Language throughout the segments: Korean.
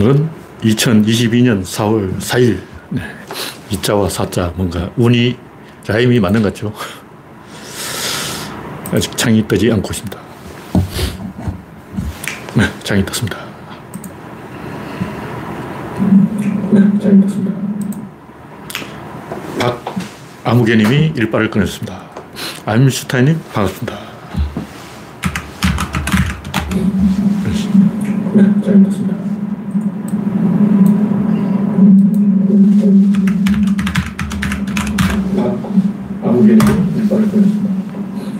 오늘은 2022년 4월 4일. 네. 이자와 사자, 뭔가 운이 라임이 맞는 것 같죠? 아직 창이 뜨지 않고 있습니다. 네, 창이 떴습니다. 네, 창이 떴습니다. 박아무개님이 일발을 꺼냈습니다. 알슈타인님 반갑습니다. 네, 창이 떴습니다.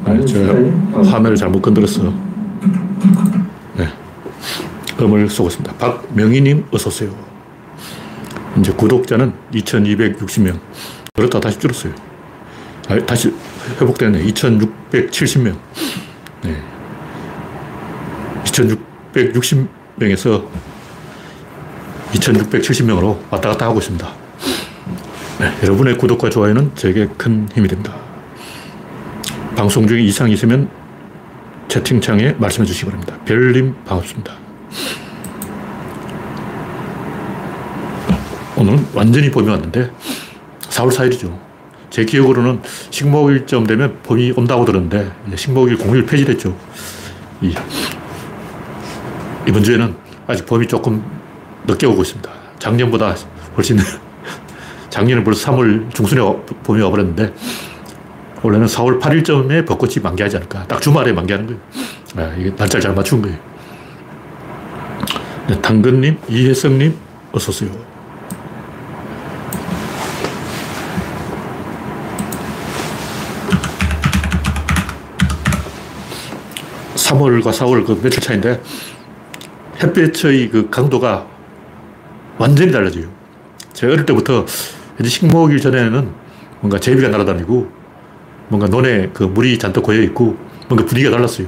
아니, 저 화면을 잘못 건드렸어. 네. 음을 쏘고 있습니다. 박명희님, 어서오세요. 이제 구독자는 2260명. 그렇다 다시 줄었어요. 아, 다시 회복되네. 2670명. 네. 2660명에서 2670명으로 왔다 갔다 하고 있습니다. 네, 여러분의 구독과 좋아요는 제게 큰 힘이 됩니다. 방송 중에 이상이 있으면 채팅창에 말씀해 주시기 바랍니다. 별님 반갑습니다. 오늘은 완전히 봄이 왔는데 4월 4일이죠. 제 기억으로는 식목일쯤 되면 봄이 온다고 들었는데 식목일 공휴일 폐지됐죠. 이, 이번 주에는 아직 봄이 조금 늦게 오고 있습니다. 작년보다 훨씬 작년에 벌써 3월 중순에 봄이 와버렸는데 원래는 4월 8일쯤에 벚꽃이 만개하지 않을까. 딱 주말에 만개하는 거예요. 아, 이게 날짜를 잘 맞춘 거예요. 네, 당근님, 이혜성님, 어서오세요. (3월과 4월) 그 며칠 차인데 햇볕의 그 강도가 완전히 달라져요. 제가 어릴 때부터 식목일 전에는 뭔가 제비가 날아다니고 뭔가 논에 그 물이 잔뜩 고여 있고 뭔가 분위기가 달랐어요.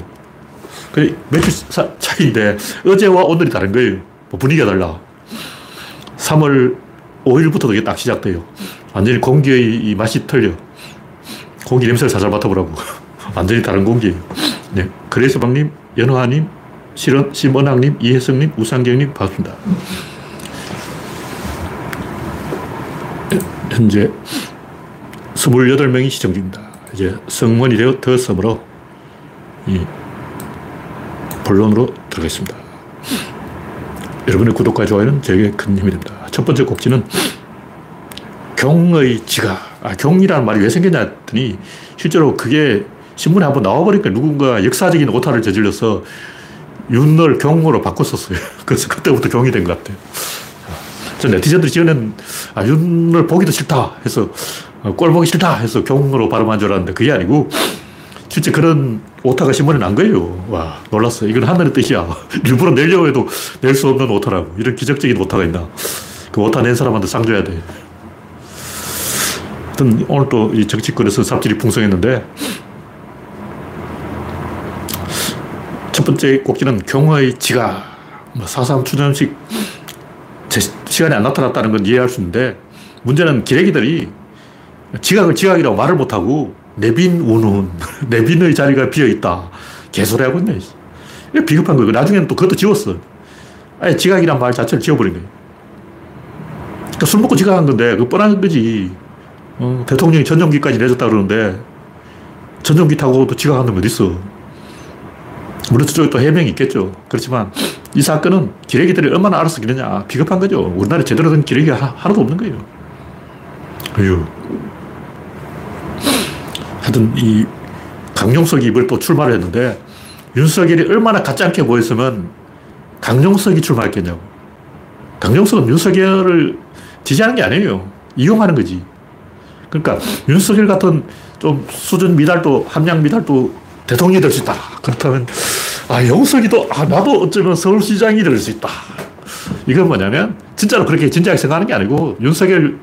그 며칠 차이인데 어제와 오늘이 다른 거예요. 뭐 분위기가 달라. 3월 5일부터 그게 딱 시작돼요. 완전히 공기의 이 맛이 틀려. 공기 냄새를 살살 맡아보라고. 완전히 다른 공기예요. 네. 그래서 방님, 연화님, 심은학님, 이혜성님, 우상경님, 반갑습니다. 현재 28명이 시청 중입니다. 이제 성원이 섬으로 이 본론으로 들어가겠습니다. 여러분의 구독과 좋아요는 제게 큰 힘이 됩니다. 첫 번째 곡지는 경의 지가, 아, 경이라는 말이 왜 생겼냐 했더니 실제로 그게 신문에 한번 나와버리니까 누군가 역사적인 오타를 저질러서 윤을 경으로 바꿨었어요. 그래서 그때부터 경이 된 것 같아요. 저 네티즌들이 지어낸, 아, 윤을 보기도 싫다 해서 어, 꼴 보기 싫다 해서 경으로 발음한 줄 알았는데 그게 아니고 실제 그런 오타가 신문에 난 거예요. 와, 놀랐어. 이건 하늘의 뜻이야. 일부러 내려고 해도 낼 수 없는 오타라고. 이런 기적적인 오타가 있나. 그 오타 낸 사람한테 상 줘야 돼. 하여튼 오늘 또 이 정치권에서 삽질이 풍성했는데 첫 번째 꼭지는 경의 지가 뭐4.3 추념식 제 시간에 안 나타났다는 건 이해할 수 있는데 문제는 기레기들이 지각을 지각이라고 말을 못하고 내빈 우는 내빈의 자리가 비어있다. 개소리 하고 있네. 이게 비겁한 거예요. 나중에는 또 그것도 지웠어. 아예 지각이란 말 자체를 지워버린 거예요. 그러니까 술 먹고 지각한 건데 그 뻔한 거지. 어, 대통령이 전용기까지 내줬다 그러는데 전용기 타고 또 지각하는 건 어딨어. 물론 저쪽에 또 해명이 있겠죠. 그렇지만 이 사건은 기레기들이 얼마나 알아서 기느냐. 비겁한 거죠. 우리나라에 제대로 된 기레기가 하나도 없는 거예요. 어휴. 하여튼 이 강용석이 이번에 또 출마를 했는데 윤석열이 얼마나 가짜게 보였으면 강용석이 출마했겠냐고. 강용석은 윤석열을 지지하는 게 아니에요. 이용하는 거지. 그러니까 윤석열 같은 좀 수준 미달도, 함량 미달도 대통령이 될 수 있다. 그렇다면, 아, 영석이도, 아, 나도 어쩌면 서울시장이 될 수 있다. 이건 뭐냐면, 진짜로 그렇게 진지하게 생각하는 게 아니고, 윤석열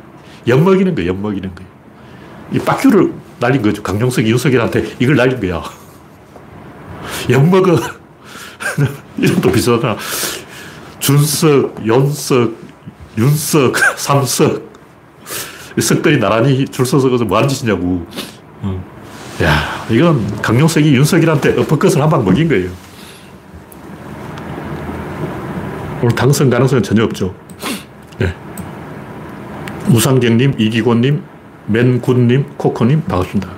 엿먹이는 거예요, 엿먹이는 거예요. 이 바퀴를 날린 거죠. 강용석이 윤석열한테 이걸 날린 거야. 엿먹어. 이름도 비슷하다. 준석, 연석, 윤석, 삼석. 석들이 나란히 줄 서서 뭐 하는 짓이냐고. 야, 이건 강용석이 윤석열한테 엎어컷을 한 방 먹인 거예요. 오늘 당선 가능성은 전혀 없죠. 네. 무상경님, 이기곤님, 맨군님, 코코님, 반갑습니다.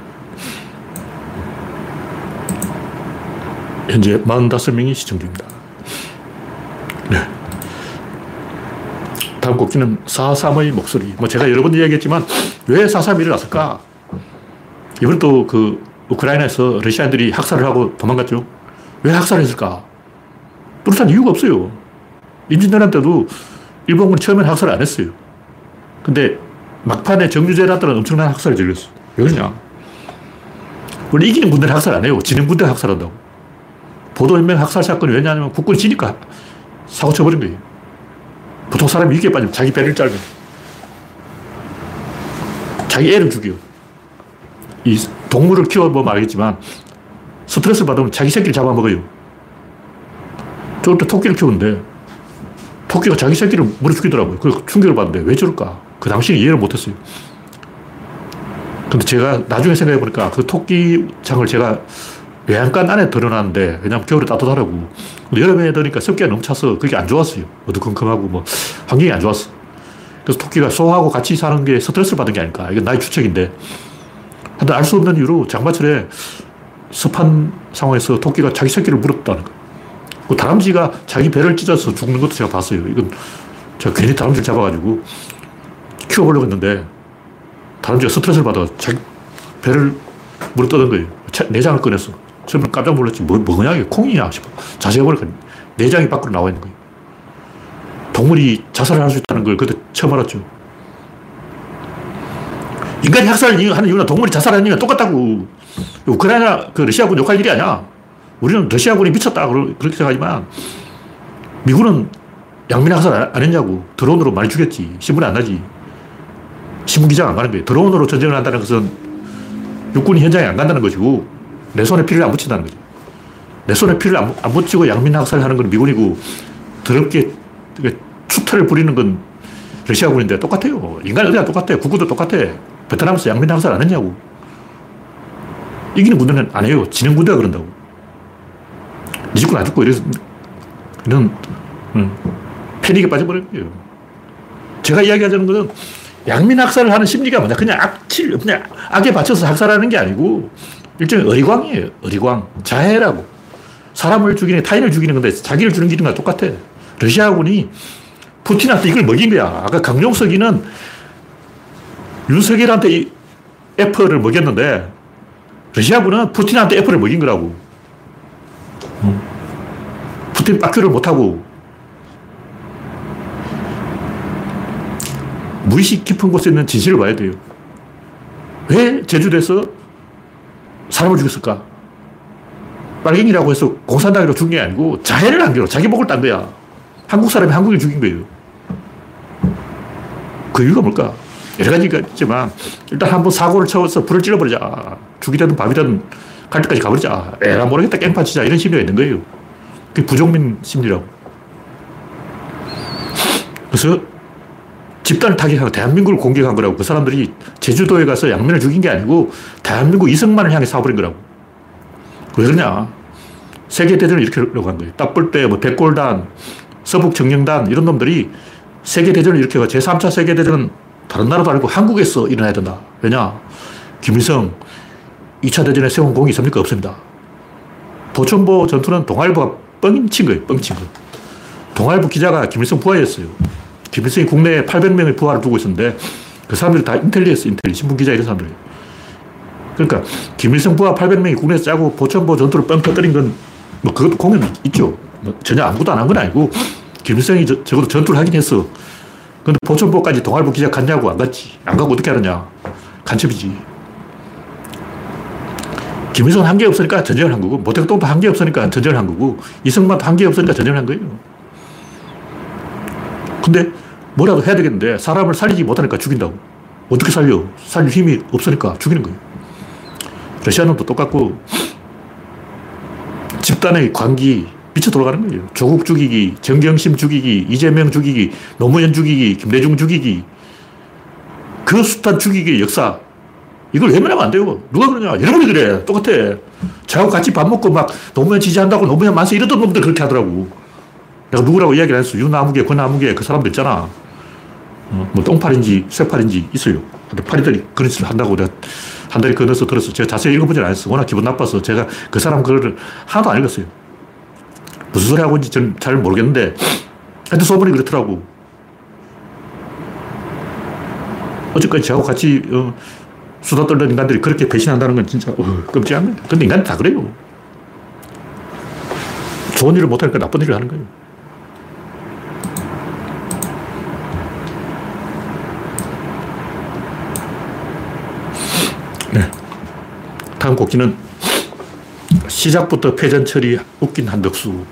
현재 45명이 시청 중입니다. 네. 다음 곡기는 4.3의 목소리. 뭐 제가 여러 번 이야기했지만 왜 4.3이 일어났을까? 이번 또 그 우크라이나에서 러시아인들이 학살을 하고 도망갔죠. 왜 학살을 했을까? 뚜렷한 이유가 없어요. 임진왜란 때도 일본군이 처음엔 학살을 안 했어요. 근데 막판에 정유재라들은 엄청난 학살을 저질렀어. 왜 그러냐? 원래 이기는 군대는 학살 안 해요. 지는 군대 학살한다고. 보도연맹 학살 사건이 왜냐하면 국군이 지니까 사고 쳐버린 거예요. 보통 사람이 위기에 빠지면 자기 배를 짧아. 자기 애를 죽여. 이 동물을 키워보면 알겠지만 스트레스를 받으면 자기 새끼를 잡아먹어요. 때 토끼를 키우는데 토끼가 자기 새끼를 물어 죽이더라고요. 그 충격을 받는데 왜 저럴까? 그 당시에 이해를 못했어요. 근데 제가 나중에 생각해보니까 그 토끼 장을 제가 외양간 안에 들어놨는데 왜냐면 겨울에 따뜻하라고. 근데 여름에 되니까 습기가 너무 차서 그게 안 좋았어요. 어두컴컴하고 뭐 환경이 안 좋았어. 그래서 토끼가 소하고 같이 사는 게 스트레스를 받은 게 아닐까. 이건 나의 추측인데. 하여튼 알수 없는 이유로 장마철에 습한 상황에서 토끼가 자기 새끼를 물었다는 거. 그 다람쥐가 자기 배를 찢어서 죽는 것도 제가 봤어요. 이건 제가 괜히 다람쥐를 잡아가지고 키워보려고 했는데 다람쥐가 스트레스를 받아 자기 배를 물어 뜯은 거예요. 내장을 꺼냈어. 처음에 깜짝 놀랐지. 뭐, 뭐냐, 이게 콩이냐 싶어. 자세히 보니까 내장이 밖으로 나와 있는 거예요. 동물이 자살을 할 수 있다는 걸 그때 처음 알았죠. 인간이 학살을 하는 이유나 동물이 자살하는 이유가 똑같다고. 우크라이나, 그 러시아군 욕할 일이 아니야. 우리는 러시아군이 미쳤다. 그렇게 생각하지만, 미군은 양민 학살 안 했냐고. 드론으로 많이 죽였지. 신문에 안 나지. 신문기자가 안 가는 거예요. 드론으로 전쟁을 한다는 것은 육군이 현장에 안 간다는 것이고, 내 손에 피를 안 묻힌다는 거죠. 내 손에 피를 안, 안 묻히고 양민 학살을 하는 건 미군이고, 더럽게 추태를 부리는 건 러시아군인데 똑같아요. 인간 어디나 똑같아요. 국구도 똑같아. 베트남에서 양민 학살 안 했냐고. 이기는 군대는 안 해요. 지는 군대가 그런다고. 니 죽고 나 죽고 이래서, 이런, 음, 패닉에 빠져버린 거예요. 제가 이야기하자는 것은 양민 학살을 하는 심리가 뭐냐. 그냥 악칠, 그냥 악에 받쳐서 학살하는 게 아니고 일종의 어리광이에요. 어리광. 자해라고. 사람을 죽이는, 타인을 죽이는 건데 자기를 죽이는 거랑 똑같아. 러시아군이 푸틴한테 이걸 먹인 거야. 아까 강용석이는 윤석열한테 이 애플을 먹였는데 러시아군은 푸틴한테 애플을 먹인 거라고. 푸틴 빡큐를 못하고 무의식 깊은 곳에 있는 진실을 봐야 돼요. 왜 제주도에서 사람을 죽였을까? 빨갱이라고 해서 공산당으로 죽인 게 아니고 자해를 한 거로 자기 목을 딴 거야. 한국 사람이 한국을 죽인 거예요. 그 이유가 뭘까? 여러 가지가 있지만 일단 한번 사고를 쳐서 불을 찔러버리자. 죽이든 밥이든 갈 때까지 가버리자. 에라 모르겠다 깽판 치자. 이런 심리가 있는 거예요. 그게 부족민 심리라고. 그래서 집단을 타격하고 대한민국을 공격한 거라고. 그 사람들이 제주도에 가서 양면을 죽인 게 아니고 대한민국 이승만을 향해 쏴버린 거라고. 왜 그러냐? 세계대전을 일으키려고 한 거예요. 딱 볼 때 뭐 백골단, 서북정령단 이런 놈들이 세계대전을 일으켜가 제3차 세계대전은 다른 나라도 아니고 한국에서 일어나야 된다. 왜냐? 김일성 2차 대전에 세운 공이 있습니까? 없습니다. 도천보 전투는 동아일보가 뻥친 거예요. 뻥친 거. 동아일보 기자가 김일성 부하였어요. 김일성이 국내에 800명의 부하를 두고 있었는데 그 사람들이 다 인텔리였어. 인텔리. 신문기자 이런 사람들. 그러니까 김일성 부하 800명이 국내에서 짜고 보천보 전투를 뻥 터뜨린 건 뭐 그것도 공연 있죠. 뭐 전혀 아무것도 안 한 건 아니고 김일성이 저, 적어도 전투를 하긴 했어. 근데 보천보까지 동아일보 기자 갔냐고 안 갔지. 안 가고 어떻게 하느냐. 간첩이지. 김일성은 한 게 없으니까 전쟁을 한 거고, 모택동도 한 게 없으니까 전쟁을 한 거고, 이승만도 한 게 없으니까 전쟁을 한 거예요. 근데 뭐라도 해야 되겠는데, 사람을 살리지 못하니까 죽인다고. 어떻게 살려? 살릴 힘이 없으니까 죽이는 거예요. 러시아는 또 똑같고, 집단의 관기, 미쳐 돌아가는 거예요. 조국 죽이기, 정경심 죽이기, 이재명 죽이기, 노무현 죽이기, 김대중 죽이기. 그 숱한 죽이기 역사. 이걸 외면하면 안 돼요. 누가 그러냐? 여러분이 그래. 똑같아. 저하고 같이 밥 먹고 막 노무현 지지한다고 노무현 만세 이러던 놈들 그렇게 하더라고. 내가 누구라고 이야기를 안 했어. 유나무개, 권나무개 그 사람도 있잖아. 어, 뭐 똥팔인지 쇠팔인지 있어요. 근데 파리들이 그런 짓을 한다고 내가 한 달에 건너서 들었어. 제가 자세히 읽어보진 않았어. 워낙 기분 나빠서 제가 그 사람 글을 하나도 안 읽었어요. 무슨 소리 하고 있는지 저는 잘 모르겠는데 하여튼 소문이 그렇더라고. 어쨌건 저하고 같이 어, 수다 떨던 인간들이 그렇게 배신한다는 건 진짜 어, 거예요. 근데 인간은 다 그래요. 좋은 일을 못하니까 나쁜 일을 하는 거예요. 다음 곡기는 시작부터 패전 처리 웃긴 한덕수.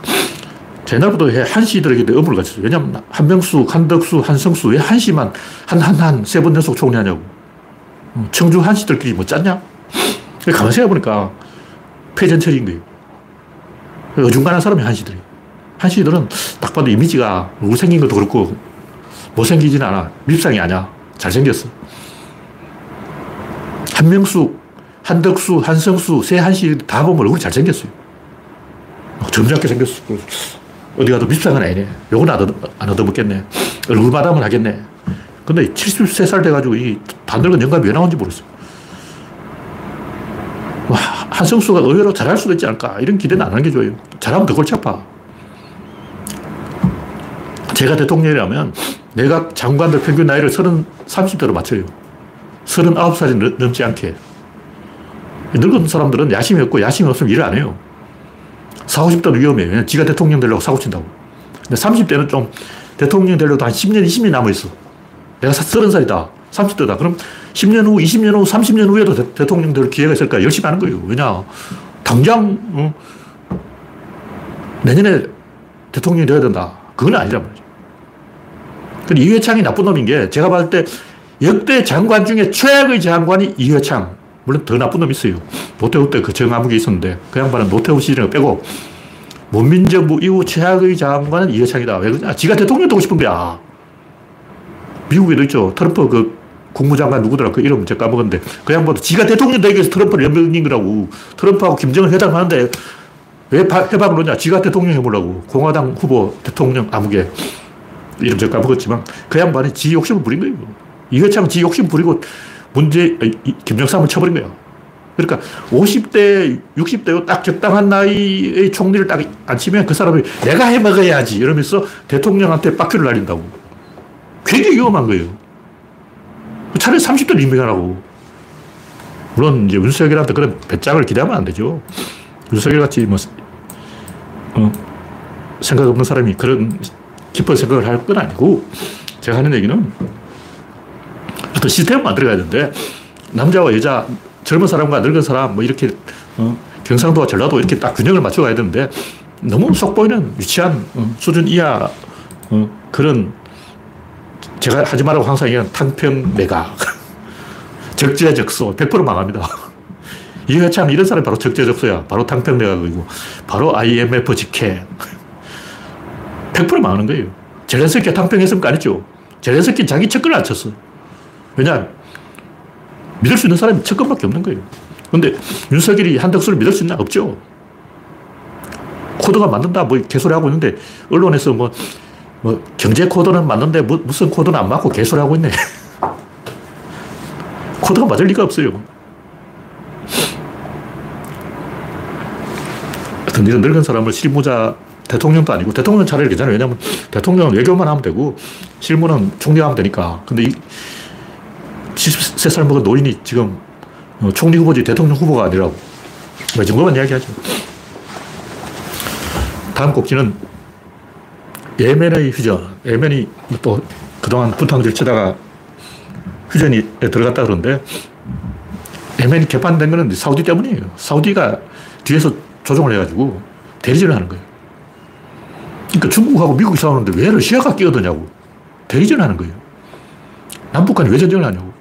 옛날부터 한시들에게 의문을 가졌어요. 왜냐면 한명수, 한덕수, 한성수 왜 한시만 한, 한, 한, 세 번 연속 총리하냐고. 어, 청주 한시들끼리 뭐 짰냐? 가만히 생각해보니까 패전철인 거예요. 어중간한 사람이 한시들이. 한시들은 딱 봐도 이미지가 못생긴 것도 그렇고 못생기진 않아. 밉상이 아니야. 잘생겼어. 한명수, 한덕수, 한성수, 세 한시 다 보면 얼굴이 잘생겼어요. 점잖게 생겼어. 어디 가도 밉상은 아니네. 요건 안, 안 얻어먹겠네. 얼굴 마담을 하겠네. 근데 73살 돼가지고 이 단늙은 영감이 왜 나온지 모르겠어. 와, 한성수가 의외로 잘할 수도 있지 않을까. 이런 기대는 안 하는 게 좋아요. 잘하면 더 골치 아파. 제가 대통령이라면 내가 장관들 평균 나이를 30, 30대로 맞춰요. 39살이 넘지 않게. 늙은 사람들은 야심이 없고 야심이 없으면 일을 안 해요. 40, 50대는 위험해. 왜냐면 지가 대통령 되려고 사고 친다고. 근데 30대는 좀 대통령 되려고 한 10년, 20년 남아있어. 내가 30살이다. 30대다. 그럼 10년 후, 20년 후, 30년 후에도 대, 통령될 기회가 있을까? 열심히 하는 거예요. 왜냐? 당장, 어, 내년에 대통령이 되어야 된다. 그건 아니란 말이죠. 근데 이회창이 나쁜 놈인 게 제가 봤을 때 역대 장관 중에 최악의 장관이 이회창. 물론 더 나쁜 놈이 있어요. 노태우 때 그 정아무개 있었는데 그 양반은 노태우 시절을 빼고 문민정부 이후 최악의 장관은 이해창이다. 왜 그러냐? 지가 대통령 되고 싶은 거야. 미국에도 있죠. 트럼프 그 국무장관 누구더라 그 이름 제가 까먹었는데 그 양반도 지가 대통령 되기 위해서 트럼프를 연명인 거라고. 트럼프하고 김정은 회담하는데 왜 해방을 하냐? 지가 대통령 해보려고. 공화당 후보 대통령 아무개. 이름 제가 까먹었지만 그 양반이 지 욕심을 부린 거예요. 이회창 지 욕심 부리고 문제, 김정삼을 쳐버린 거예요. 그러니까 50대, 60대 딱 적당한 나이의 총리를 딱 앉히면 그 사람이 내가 해 먹어야지 이러면서 대통령한테 바퀴를 날린다고. 굉장히 위험한 거예요. 차라리 30대를 임명하라고. 물론 이제 윤석열한테 그런 배짱을 기대하면 안 되죠. 윤석열 같이 뭐, 어, 생각 없는 사람이 그런 깊은 생각을 할 건 아니고 제가 하는 얘기는 어떤 시스템을 만들어가야 되는데, 남자와 여자, 젊은 사람과 늙은 사람, 뭐 이렇게, 어, 경상도와 전라도 이렇게 딱 균형을 맞춰가야 되는데, 너무 속 보이는 유치한 어, 수준 이하 어, 그런 제가 하지 말라고 항상 얘기하는 탕평 매각. 적재적소. 100% 망합니다. 이회찬 이런 사람이 바로 적재적소야. 바로 탕평 매각이고, 바로 IMF 직행. 100% 망하는 거예요. 젤렌스키가 탕평했습니까? 아니죠. 젤렌스키 자기 측근을 안 쳤어. 왜냐? 믿을 수 있는 사람이 측근밖에 없는 거예요. 근데 윤석열이 한덕수를 믿을 수 있나? 없죠. 코드가 맞는다, 뭐 개소리 하고 있는데, 언론에서 뭐, 뭐, 경제 코드는 맞는데, 무, 무슨 코드는 안 맞고 개소리 하고 있네. 코드가 맞을 리가 없어요. 하여튼 이런 늙은 사람을 실무자, 대통령도 아니고, 대통령은 차라리 괜찮아요. 왜냐면 대통령은 외교만 하면 되고, 실무는 총리하면 되니까. 근데 이, 73살 먹은 노인이 지금 어, 총리 후보지 대통령 후보가 아니라고. 뭐, 이 정도만 이야기하죠. 다음 꼭지는 예멘의 휴전. 예멘이 또 그동안 분탕질 치다가 휴전에 들어갔다 그러는데 예멘이 개판된 거는 사우디 때문이에요. 사우디가 뒤에서 조종을 해가지고 대리전을 하는 거예요. 그러니까 중국하고 미국이 싸우는데 왜 러시아가 끼어드냐고. 대리전을 하는 거예요. 남북한이 왜 전쟁을 하냐고.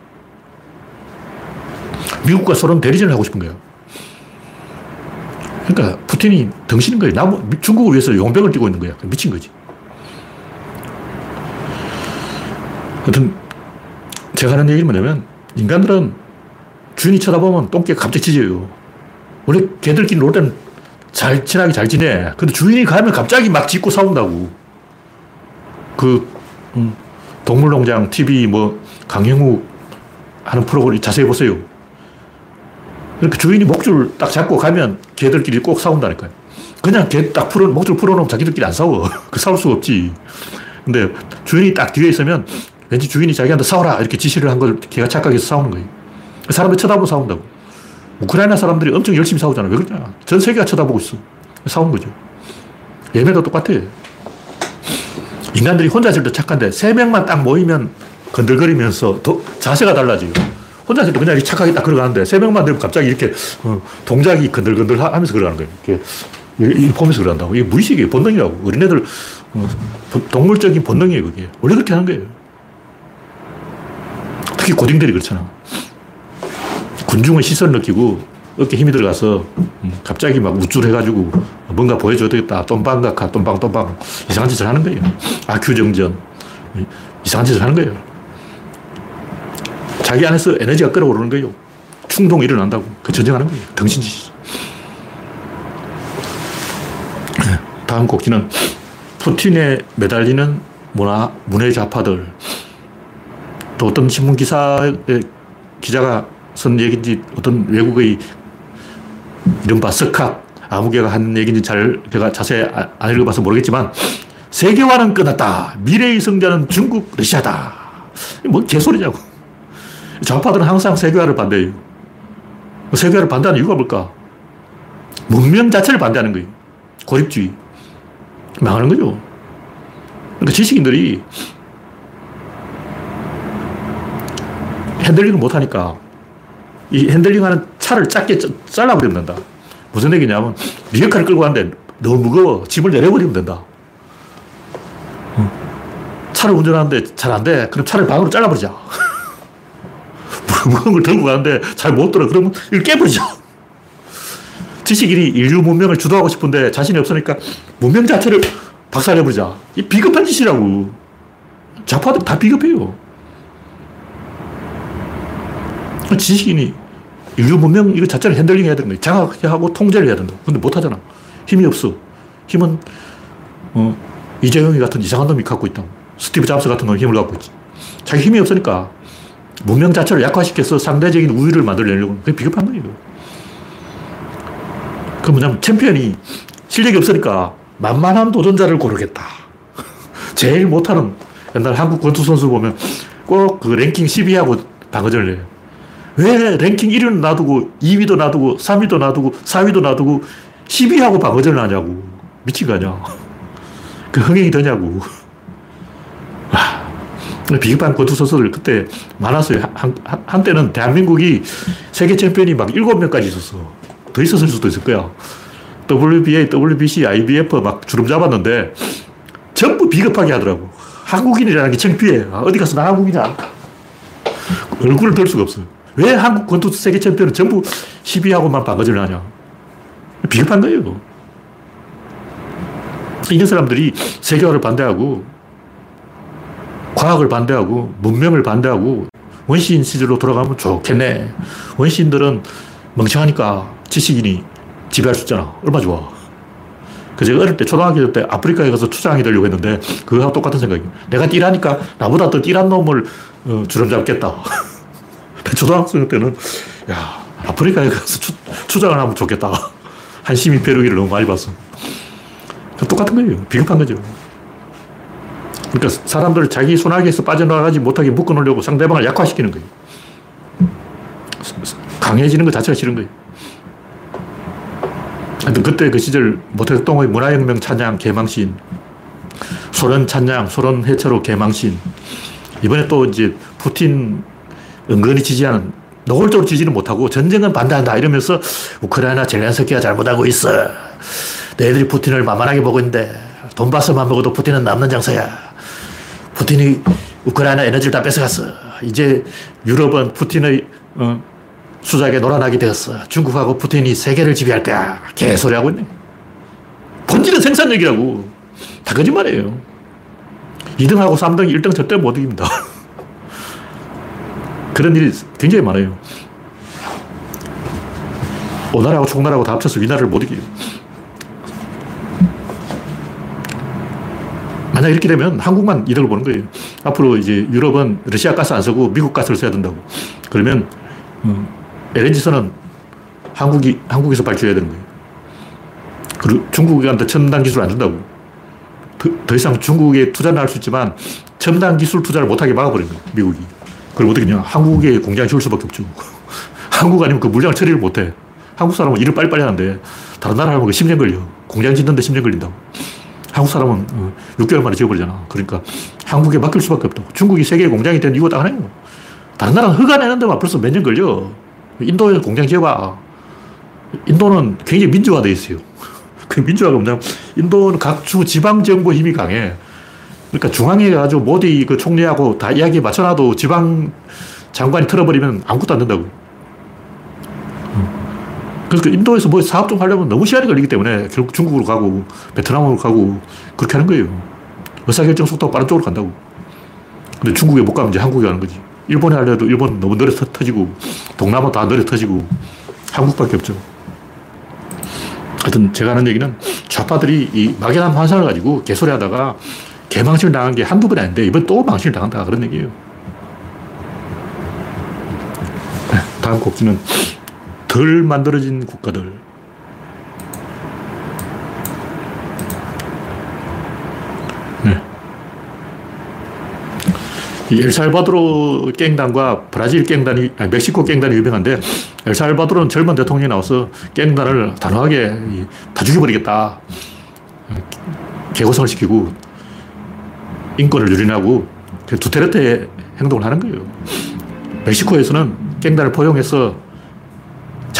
미국과 소련 대리전을 하고 싶은 거예요. 그러니까 푸틴이 덩신인 거예요. 남, 중국을 위해서 용병을 뛰고 있는 거야. 미친 거지. 하여튼 제가 하는 얘기는 뭐냐면 인간들은 주인이 쳐다보면 똥개 갑자기 짖어요. 원래 개들끼리 놀 때는 잘 친하게 잘 지내. 근데 주인이 가면 갑자기 막 짖고 싸운다고. 그, 음, 동물농장 TV 뭐, 강형우 하는 프로그램 자세히 보세요. 그러니까 주인이 목줄 딱 잡고 가면 개들끼리 꼭 싸운다니까요. 그냥 개 딱 풀어, 목줄 풀어놓으면 자기들끼리 안 싸워. 그 싸울 수가 없지. 근데 주인이 딱 뒤에 있으면 왠지 주인이 자기한테 싸워라 이렇게 지시를 한 걸 개가 착각해서 싸우는 거예요. 사람들 쳐다보고 싸운다고. 우크라이나 사람들이 엄청 열심히 싸우잖아. 왜 그러냐. 전 세계가 쳐다보고 있어. 싸우는 거죠. 예매도 똑같아. 인간들이 혼자 있을 때 착한데 세 명만 딱 모이면 건들거리면서 자세가 달라져요. 혼자 있을 때 그냥 착하게 딱 걸어가는데 세 명만 되면 갑자기 이렇게 어, 동작이 건들건들 하면서 걸어가는 거예요. 이렇게 이 보면서 그런다고. 이게 무의식이에요. 본능이라고. 어린애들, 어, 동물적인 본능이에요, 그게. 원래 그렇게 하는 거예요. 특히 고딩들이 그렇잖아. 군중의 시선을 느끼고 어깨 힘이 들어가서 음, 갑자기 막 우쭐해가지고 뭔가 보여줘야 되겠다. 똠방각하, 똠방똠방. 이상한 짓을 하는 거예요. 아큐정전. 이상한 짓을 하는 거예요. 자기 안에서 에너지가 끌어오르는 거예요. 충동이 일어난다고. 그 전쟁하는 거예요. 등신짓. 다음 곡지는 푸틴에 매달리는 문화, 문외 좌파들. 또 어떤 신문 기사에 기자가 쓴 얘기인지 어떤 외국의 이른바 석학, 아무개가 한 얘기인지 잘 제가 자세히 아, 안 읽어봐서 모르겠지만 세계화는 끝났다. 미래의 승자는 중국, 러시아다. 뭐 개소리냐고. 좌파들은 항상 세계화를 반대해요. 세계화를 반대하는 이유가 뭘까? 문명 자체를 반대하는 거예요. 고립주의. 망하는 거죠. 그러니까 지식인들이 handling을 못하니까 이 handling하는 차를 작게 잘라버리면 된다. 무슨 얘기냐면 리어카를 끌고 가는데 너무 무거워. 짐을 내려버리면 된다. 차를 운전하는데 잘 안 돼. 그럼 차를 반으로 잘라버리자. 무거운 걸 들고 가는데 잘 못 들어. 그러면 이걸 깨버리자. 지식인이 인류 문명을 주도하고 싶은데 자신이 없으니까 문명 자체를 박살내버리자. 이 비겁한 짓이라고. 좌파들 다 비겁해요. 지식인이 인류 문명 이거 자체를 handling 해야 되는 거예요. 장악하고 통제를 해야 된다. 근데 못 하잖아. 힘이 없어. 힘은, 어, 이재용이 같은 이상한 놈이 갖고 있다. 스티브 잡스 같은 놈이 힘을 갖고 있지. 자기 힘이 없으니까 문명 자체를 약화시켜서 상대적인 우위를 만들려고. 그게 비겁한 거예요. 그 뭐냐면 챔피언이 실력이 없으니까 만만한 도전자를 고르겠다. 제일 못하는 옛날 한국 권투 선수 보면 꼭 그 랭킹 10위하고 방어전을 해요. 왜 랭킹 1위는 놔두고 2위도 놔두고 3위도 놔두고 4위도 놔두고 10위하고 방어전을 하냐고. 미친 거 아니야. 그 흥행이 되냐고. 와. 비겁한 권투 선수들 그때 많았어요. 한, 한, 한 때는 대한민국이 세계 챔피언이 막 7명까지 있었어. 더 있었을 수도 있을 거야. WBA, WBC, IBF 막 주름 잡았는데 전부 비겁하게 하더라고. 한국인이라는 게 창피해. 아, 어디 가서 나 한국이냐. 얼굴을 들 수가 없어요. 왜 한국 권투 세계 챔피언은 전부 12하고만 방어전을 하냐. 비겁한 거예요. 이런 사람들이 세계화를 반대하고 과학을 반대하고 문명을 반대하고 원시인 시절로 돌아가면 좋겠네. 원시인들은 멍청하니까 지식인이 지배할 수 있잖아. 얼마 좋아. 그 제가 어릴 때 초등학교 때 아프리카에 가서 투장이 되려고 했는데 그거하고 똑같은 생각이에요. 내가 띠라니까 나보다 더 띠란 놈을 어, 주름 잡겠다. 초등학생 때는 야 아프리카에 가서 추, 추장을 하면 좋겠다. 한심이 벼르기를 너무 많이 봤어. 똑같은 거예요. 비겁한 거죠. 그러니까 사람들을 자기 손아귀에서 빠져나가지 못하게 묶어놓으려고 상대방을 약화시키는 거예요. 강해지는 것 자체가 싫은 거예요. 하여튼 그때 그 시절 모택동의 문화혁명 찬양 개망신, 소련 찬양, 소련 해체로 개망신, 이번에 또 이제 푸틴 은근히 지지하는 노골적으로 지지는 못하고 전쟁은 반대한다 이러면서 우크라이나 젤렌스키가 잘못하고 있어. 너희들이 푸틴을 만만하게 보고 있는데 돈바스만 먹어도 푸틴은 남는 장사야. 푸틴이 우크라이나 에너지를 다 뺏어갔어. 이제 유럽은 푸틴의 어, 수작에 놀아나게 되었어. 중국하고 푸틴이 세계를 지배할 거야. 개소리하고 있네. 본질은 생산력이라고. 다 거짓말이에요. 2등하고 3등, 1등 절대 못 이깁니다. 그런 일이 굉장히 많아요. 오나라하고 총나라하고 다 합쳐서 위나라를 못 이겨요. 만약 이렇게 되면 한국만 이득을 보는 거예요. 앞으로 이제 유럽은 러시아 가스 안 쓰고 미국 가스를 써야 된다고. 그러면 음, LNG선은 한국이, 한국에서 발주해야 되는 거예요. 그리고 중국한테 첨단 기술 안 준다고. 더, 더 이상 중국에 투자는 할수 있지만 첨단 기술 투자를 못하게 막아버린 거예요. 미국이. 그럼 어떻게 냐 한국에 공장 지을 수밖에 없죠. 한국 아니면 그 물량 처리를 못 해. 한국 사람은 일을 빨리빨리 하는데 다른 나라 하면 10년 걸려. 공장 짓는데 10년 걸린다고. 한국 사람은 6개월 어, 만에 지어버리잖아. 그러니까 한국에 맡길 수밖에 없다고. 중국이 세계 공장이 된 이유가 딱 하나예요. 다른 나라는 허가 내는 데만 벌써 몇 년 걸려. 인도에 공장 지어봐. 인도는 굉장히 민주화되어 있어요. 그 민주화가 뭐냐면 인도는 각주 지방 정부 힘이 강해. 그러니까 중앙에 가지고 모디 그 총리하고 다 이야기 맞춰놔도 지방 장관이 틀어버리면 아무것도 안 된다고. 그래서 인도에서 뭐 사업 좀 하려면 너무 시간이 걸리기 때문에 결국 중국으로 가고 베트남으로 가고 그렇게 하는 거예요. 의사결정 속도가 빠른 쪽으로 간다고. 근데 중국에 못 가면 이제 한국에 가는 거지. 일본에 하려도 일본 너무 느려 터지고 동남아 다 느려 터지고 한국밖에 없죠. 하여튼 제가 하는 얘기는 좌파들이 이 막연한 환상을 가지고 개소리 하다가 개망신을 당한 게 한두 번이 아닌데 이번 또 망신을 당한다 그런 얘기예요. 네, 다음 곡지는 덜 만들어진 국가들. 네. 이 엘살바도르 깽단과 브라질 깽단이, 아니, 멕시코 깽단이 유명한데, 엘살바도르는 젊은 대통령이 나와서 깽단을 단호하게 다 죽여버리겠다. 개고성을 시키고, 인권을 유린하고, 두테르테 행동을 하는 거예요. 멕시코에서는 깽단을 포용해서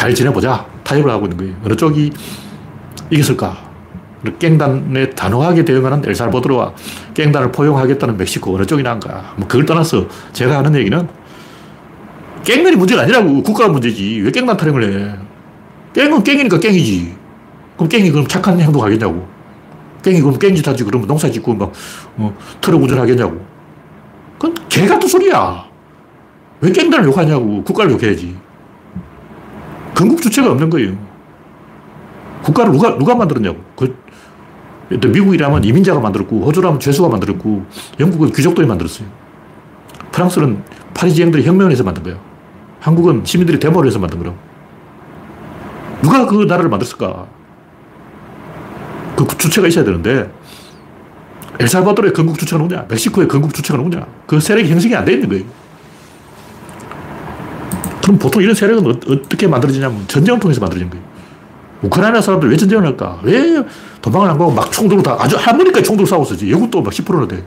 잘 지내보자. 타협을 하고 있는 거예요. 어느 쪽이 이겼을까? 깽단에 단호하게 대응하는 엘살바도르와 깽단을 포용하겠다는 멕시코 어느 쪽이 나은가? 뭐 그걸 떠나서 제가 하는 얘기는 깽단이 문제가 아니라고 국가가 문제지 왜 깽단 타령을 해? 깽은 깽이니까 깽이지. 그럼 깽이 그럼 착한 행동 하겠냐고? 깽이 그럼 깽짓 하지 그러면 농사 짓고 막 어, 트럭 운전하겠냐고? 그건 개 같은 소리야. 왜 깽단을 욕하냐고 국가를 욕해야지. 건국 주체가 없는 거예요. 국가를 누가, 누가 만들었냐고. 그, 미국이라면 이민자가 만들었고, 호주라면 죄수가 만들었고, 영국은 귀족들이 만들었어요. 프랑스는 파리지행들이 혁명을 해서 만든 거예요. 한국은 시민들이 데모를 해서 만든 거라고. 누가 그 나라를 만들었을까? 그 주체가 있어야 되는데, 엘살바도르의 건국 주체가 누구냐? 멕시코의 건국 주체가 누구냐? 그 세력이 형성이 안 돼 있는 거예요. 그럼 보통 이런 세력은 어, 떻게 만들어지냐면 전쟁을 통해서 만들어진 거예요. 우크라이나 사람들 왜 전쟁을 할까? 왜 도망을 안 가고 막 총들고 다 아주 할머니까지 총들 싸고 쓰지. 여군도 막 10%나 돼.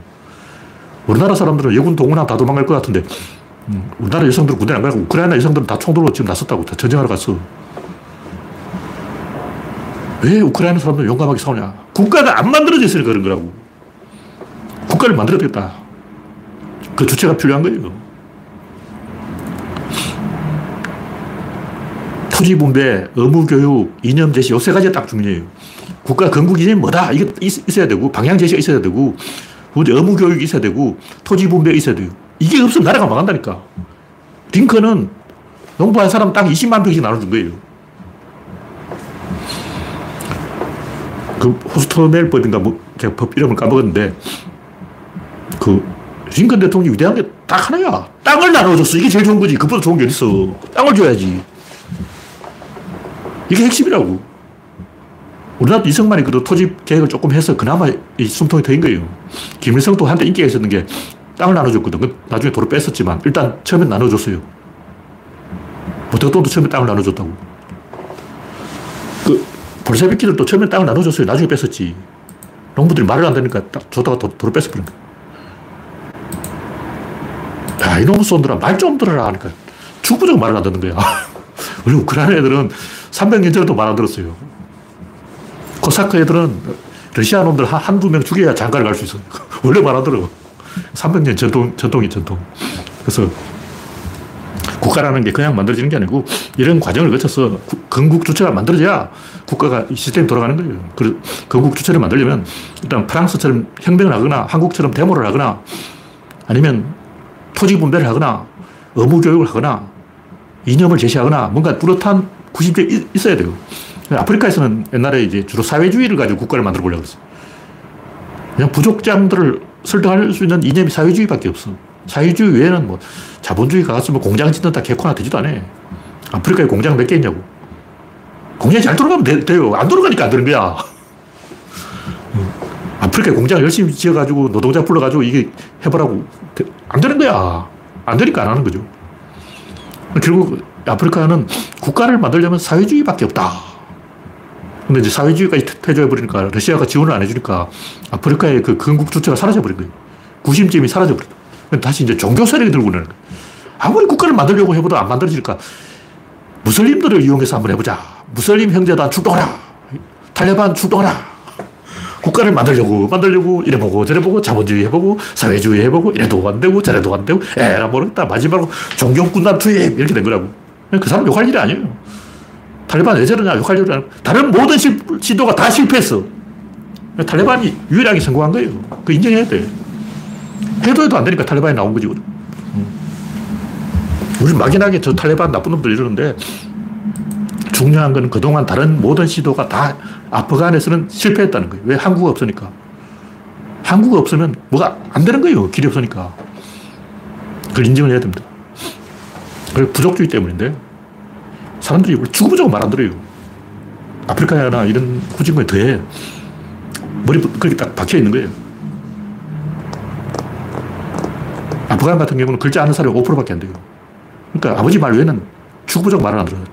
우리나라 사람들은 여군 동원하면 다 도망갈 것 같은데 음, 우리나라 여성들은 군대 안 가고 우크라이나 여성들은 다 총들고 지금 나섰다고. 다 전쟁하러 갔어. 왜 우크라이나 사람들 용감하게 싸우냐? 국가가 안 만들어져 있으니까 그런 거라고. 국가를 만들어야겠다. 그 주체가 필요한 거예요. 토지 분배, 의무 교육, 이념 제시, 요세 가지가 딱 중요해요. 국가 건국 이념이 뭐다? 이게 있어야 되고, 방향 제시가 있어야 되고, 의무 교육이 있어야 되고, 토지 분배 있어야 돼요. 이게 없으면 나라가 망한다니까. 링컨은 농부한 사람 땅 20만 평씩 나눠준 거예요. 그 호스트멜법인가 뭐, 제가 법 이름을 까먹었는데, 그 링컨 대통령이 위대한 게 딱 하나야. 땅을 나눠줬어. 이게 제일 좋은 거지. 그보다 좋은 게 어딨어. 땅을 줘야지. 이게 핵심이라고. 우리나라도 이승만이 그래도 토지 계획을 조금 해서 그나마 이 숨통이 트인 거예요. 김일성도 한때 인기가 있었는 게 땅을 나눠줬거든. 나중에 도로 뺐었지만 일단 처음엔 나눠줬어요. 모택동도 처음에 땅을 나눠줬다고. 그 볼세비키들도 처음에 땅을 나눠줬어요. 나중에 뺐었지. 농부들이 말을 안 듣니까 딱 줬다가 도, 로 뺐어버린 거야. 야, 이놈의 쏜들아, 말 좀 들어라 하니까 죽부적 말을 안 듣는 거야. 우리 우크라이나 애들은 300년 전에도 말 안 들었어요. 코사크 애들은 러시아 놈들 한두 명 죽여야 장가를 갈 수 있어. 원래 말 안 들어. 300년 전통, 전통이 전통. 그래서 국가라는 게 그냥 만들어지는 게 아니고 이런 과정을 거쳐서 건국 주체가 만들어져야 국가가 시스템이 돌아가는 거예요. 그 건국 주체를 만들려면 일단 프랑스처럼 혁명을 하거나 한국처럼 데모를 하거나 아니면 토지 분배를 하거나 의무 교육을 하거나 이념을 제시하거나 뭔가 뚜렷한 구심점이 있어야 돼요. 아프리카에서는 옛날에 이제 주로 사회주의를 가지고 국가를 만들어 보려고 했어요. 그냥 부족장들을 설득할 수 있는 이념이 사회주의밖에 없어. 사회주의 외에는 뭐 자본주의 가서 뭐 공장 짓는다 개코나 되지도 않아. 아프리카에 공장 몇 개 있냐고. 공장이 잘 돌아가면 돼, 돼요. 안 돌아가니까 안 되는 거야. 아프리카에 공장을 열심히 지어가지고 노동자 불러가지고 이게 해보라고. 안 되는 거야. 안 되니까 안 하는 거죠. 결국 아프리카는 국가를 만들려면 사회주의밖에 없다. 근데 이제 사회주의까지 퇴조해버리니까 러시아가 지원을 안 해주니까 아프리카의 그 건국 주체가 사라져버린 거예요. 구심점이 사라져버린 거예요. 다시 이제 종교 세력이 들고 오는 거예요. 아무리 국가를 만들려고 해봐도 안 만들어지니까 무슬림들을 이용해서 한번 해보자. 무슬림 형제단 출동하라. 탈레반 출동하라. 국가를 만들려고 만들려고 이래보고 저래보고 자본주의 해보고 사회주의 해보고 이래도 안 되고 저래도 안 되고 에라 모르겠다. 마지막으로 종교군단 투입! 이렇게 된 거라고. 그 사람 욕할 일이 아니에요. 탈레반 왜 저러냐 욕할 일이 아니고. 다른 모든 시도가 다 실패했어. 탈레반이 유일하게 성공한 거예요. 그 인정해야 돼. 해도 해도 안 되니까 탈레반이 나온 거지 우리 막연하게 저 탈레반 나쁜 놈들 이러는데 중요한 건 그동안 다른 모든 시도가 다 아프간에서는 실패했다는 거예요. 왜? 한국가 없으니까. 한국가 없으면 뭐가 안 되는 거예요. 길이 없으니까. 그걸 인정을 해야 됩니다. 그 부족주의 때문인데 사람들이 죽어보자고 말 안 들어요. 아프리카나 이런 후진국에 더해. 머리 그렇게 딱 박혀 있는 거예요. 아프간 같은 경우는 글자 아는 사람이 5%밖에 안 돼요. 그러니까 아버지 말 외에는 죽어보자고 말을 안 들어요.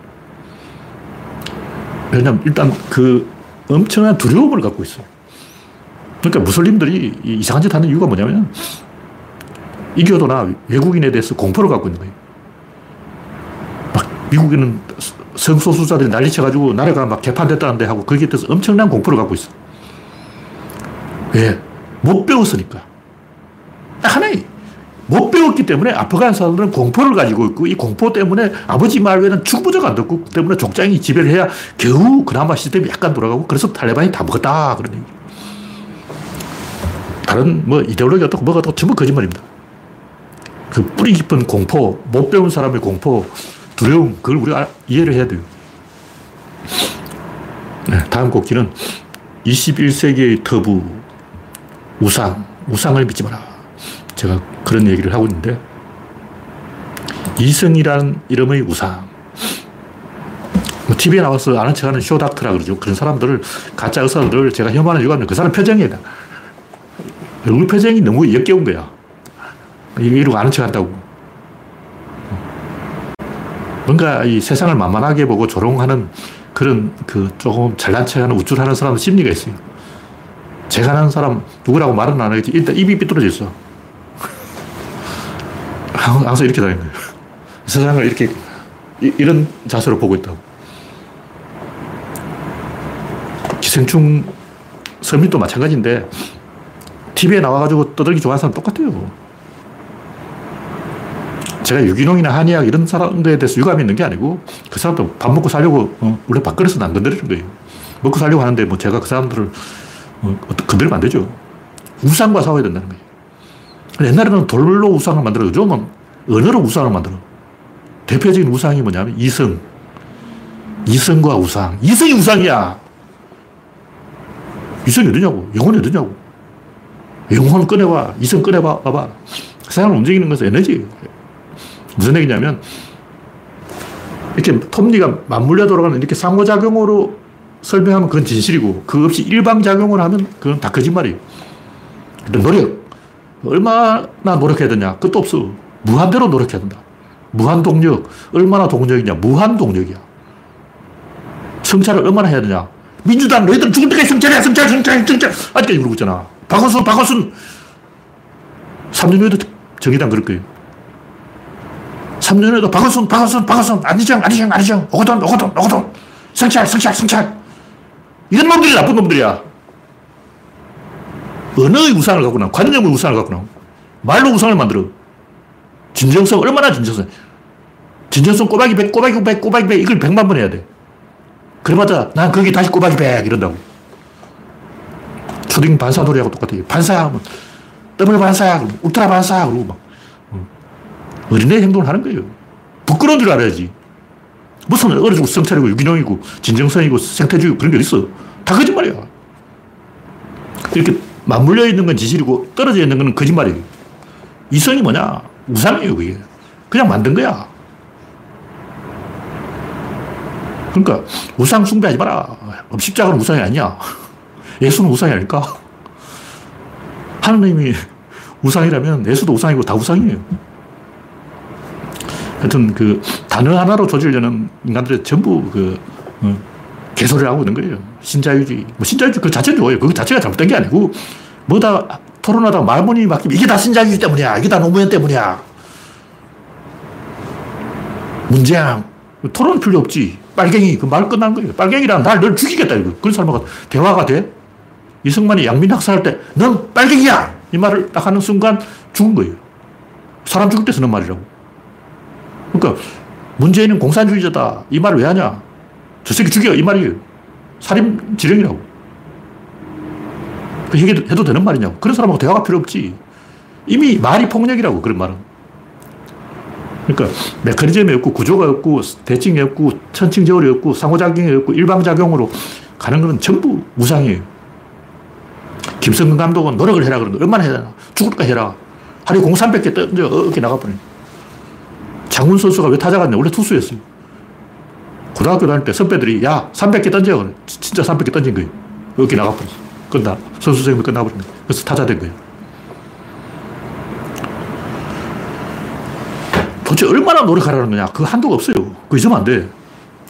왜냐면 일단 그 엄청난 두려움을 갖고 있어요. 그러니까 무슬림들이 이상한 짓 하는 이유가 뭐냐면 이교도나 외국인에 대해서 공포를 갖고 있는 거예요. 막 미국에는 성소수자들이 난리쳐가지고 나라가 막 개판됐다는데 하고 거기에 대해서 엄청난 공포를 갖고 있어. 왜? 못 배웠으니까. 딱 하나의 못 배웠기 때문에 아프간 사람들은 공포를 가지고 있고 이 공포 때문에 아버지 말 외에는 죽부자가 안 듣고 때문에 족장이 지배를 해야 겨우 그나마 시스템이 약간 돌아가고 그래서 탈레반이 다 먹었다 그런 얘기. 다른 뭐 이데올로기 어떻고 뭐가 어떻고 전부 거짓말입니다. 그 뿌리 깊은 공포, 못 배운 사람의 공포, 두려움, 그걸 우리가 이해를 해야 돼요. 네, 다음 곡기는 21세기의 터부, 우상, 우상을 믿지 마라. 제가 그런 얘기를 하고 있는데 이승이라는 이름의 우상. 뭐 TV에 나와서 아는 척하는 쇼닥터라 그러죠. 그런 사람들을, 가짜 의사들을 제가 혐오하는 이유가 그 사람 표정이다. 얼굴 표정이 너무 역겨운 거야. 이러고 아는 척 한다고. 뭔가 이 세상을 만만하게 보고 조롱하는 그런 그 조금 잘난 척하는 우쭐하는 사람의 심리가 있어요. 제가 아는 사람 누구라고 말은 안 하겠지. 일단 입이 삐뚤어져 있어. 항상 이렇게 다니는 거예요. 세상을 이렇게, 이, 런 자세로 보고 있다고. 기생충 서민도 마찬가지인데, TV에 나와가지고 떠들기 좋아하는 사람 똑같아요. 제가 유기농이나 한의학 이런 사람들에 대해서 유감이 있는 게 아니고, 그 사람도 밥 먹고 살려고, 어, 원래 밥그릇은 안 건드리는 거예요. 먹고 살려고 하는데, 뭐 제가 그 사람들을, 어, 건드리면 안 되죠. 우상과 싸워야 된다는 거예요. 옛날에는 돌로 우상을 만들어요. 요즘은 언어로 우상을 만들어. 대표적인 우상이 뭐냐면 이성. 이성과 우상. 이성이 우상이야. 이성이 어디냐고. 영혼이 어디냐고. 영혼 꺼내봐. 이성 꺼내봐. 봐봐. 세상을 움직이는 것은 에너지. 무슨 얘기냐면, 이렇게 톱니가 맞물려 돌아가는 이렇게 상호작용으로 설명하면 그건 진실이고, 그거 없이 일방작용을 하면 그건 다 거짓말이에요. 노력. 얼마나 노력해야 되냐? 끝도 없어. 무한대로 노력해야 된다. 무한 동력. 얼마나 동력이냐? 무한 동력이야. 성찰을 얼마나 해야 되냐? 민주당 너희들 죽을 때까지 성찰해, 성찰, 성찰, 성찰. 아직까지 그러고 있잖아. 박원순, 박원순. 3년 후에도 정의당 그럴 거예요. 3년 후에도 박원순, 박원순, 박원순. 안희정, 안희정, 안희정. 오거돈, 오거돈, 오거돈. 성찰, 성찰, 성찰. 이런 놈들이 나쁜 놈들이야. 언어의 우상을 갖고 나 관념의 우상을 갖고 나 말로 우상을 만들어. 진정성 얼마나 진정성. 진정성 꼬박이 100, 꼬박이 100, 꼬박이 100 이걸 100만 번 해야 돼. 그러마자 난 거기 다시 꼬박이 100 이런다고. 초딩 반사 놀이하고 똑같아요. 반사야 하면 더블 그러고 울트라 반사야 그러고 막 어린애 행동을 하는 거예요. 부끄러운 줄 알아야지. 무슨 어려지고 성찰이고 유기농이고 진정성이고 생태주의고 그런 게 어딨어. 다 거짓말이야. 이렇게 맞물려 있는 건 지실이고 떨어져 있는 건 거짓말이에요. 이성이 뭐냐? 우상이에요, 그게. 그냥 만든 거야. 그러니까 우상 숭배하지 마라. 십자가는 우상이 아니야. 예수는 우상이 아닐까? 하느님이 우상이라면 예수도 우상이고 다 우상이에요. 하여튼 그 단어 하나로 조지려는 인간들의 전부 그 어, 개소리를 하고 있는 거예요. 신자유주의. 뭐 신자유주의 그 자체는 좋아요. 그 자체가 잘못된 게 아니고 뭐다 토론하다가 말문이 막히면 이게 다 신자유주의 때문이야. 이게 다 노무현 때문이야. 문재양. 토론 필요 없지. 빨갱이. 그 말 끝난 거예요. 빨갱이란 날 널 죽이겠다. 이거. 그런 사람하고 대화가 돼? 이승만이 양민 학살할 때, 넌 빨갱이야! 이 말을 딱 하는 순간 죽은 거예요. 사람 죽을 때 쓰는 말이라고. 그러니까 문재인은 공산주의자다. 이 말을 왜 하냐? 저 새끼 죽여. 이 말이에요. 살인 지령이라고. 그 해도 되는 말이냐고. 그런 사람하고 대화가 필요 없지. 이미 말이 폭력이라고, 그런 말은. 그러니까 메커니즘이 없고 구조가 없고 대칭이 없고 천칭저울이 없고 상호작용이 없고 일방작용으로 가는 것은 전부 무상이에요. 김성근 감독은 노력을 해라 거 얼마나 해야 되나. 죽을까 해라. 하루에 공 300개 던져 어깨 나가버려. 장훈 선수가 왜 타자 갔냐. 원래 투수였어요. 고등학교 다닐 때 선배들이 야 300개 던져. 진짜 300개 던진 거예요. 어깨 나가버렸어. 끝나. 선수 생활 끝나버린 거예요. 그래서 타자 된 거예요. 도대체 얼마나 노력하라는 거냐. 그 한도가 없어요. 그 잊으면 안 돼.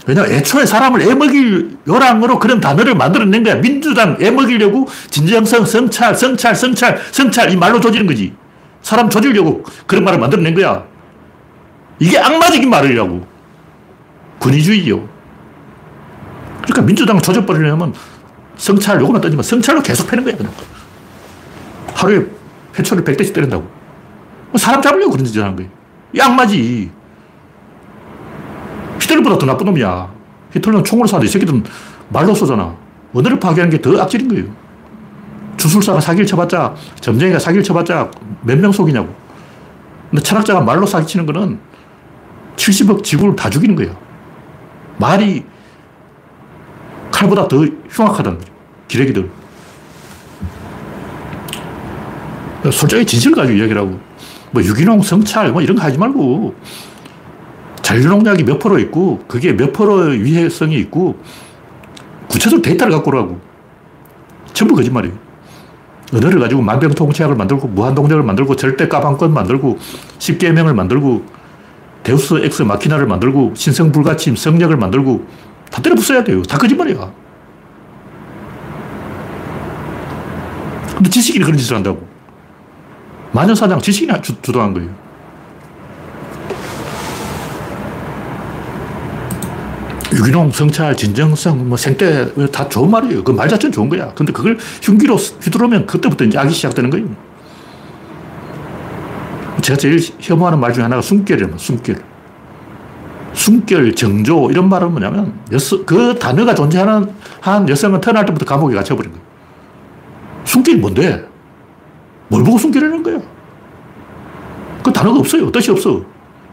왜냐면 애초에 사람을 애먹일 요랑으로 그런 단어를 만들어낸 거야. 민주당 애먹이려고 진정성, 성찰, 성찰, 성찰, 성찰 이 말로 조지는 거지. 사람 조지려고 그런 말을 만들어낸 거야. 이게 악마적인 말이라고. 권위주의요. 그러니까 민주당을 조져버리려면 성찰 요거만 던지면 성찰로 계속 패는 거야. 그냥. 하루에 회초를 100대씩 때린다고. 사람 잡으려고 그런 짓을 하는 거예요. 이 악마지. 히틀러보다 더 나쁜 놈이야. 히틀러는 총으로 쏴도 이 새끼들은 말로 쏘잖아. 언어를 파괴하는 게 더 악질인 거예요. 주술사가 사기를 쳐봤자, 점쟁이가 사기를 쳐봤자 몇 명 속이냐고. 근데 철학자가 말로 사기치는 거는 70억 지구를 다 죽이는 거예요. 말이 칼보다 더 흉악하다는 거죠. 기레기들. 솔직히 진실을 가지고 이야기를 하고. 뭐 유기농 성찰 뭐 이런 거 하지 말고 잔류농약이 몇 프로 있고 그게 몇 프로의 위해성이 있고 구체적 데이터를 갖고 오라고. 전부 거짓말이에요. 언어를 가지고 만병통치약을 만들고 무한동력을 만들고 절대 까방권 만들고 십계명을 만들고 deus ex machina를 만들고 신성불가침 성역을 만들고 다 때려 부숴야 돼요. 다 거짓말이야. 근데 지식인이 그런 짓을 한다고. 마녀사냥 지식인이 주, 주도한 거예요. 유기농, 성찰, 진정성, 뭐 생태, 다 좋은 말이에요. 그 말 자체는 좋은 거야. 근데 그걸 흉기로 휘두르면 그때부터 이제 악이 시작되는 거예요. 제가 제일 혐오하는 말 중에 하나가 숨결이에요. 숨결. 숨결, 정조, 이런 말은 뭐냐면, 여성, 그 단어가 존재하는 한 여성은 태어날 때부터 감옥에 갇혀버린 거예요. 숨결이 뭔데? 뭘 보고 숨기려는 거야? 그 단어가 없어요. 뜻이 없어.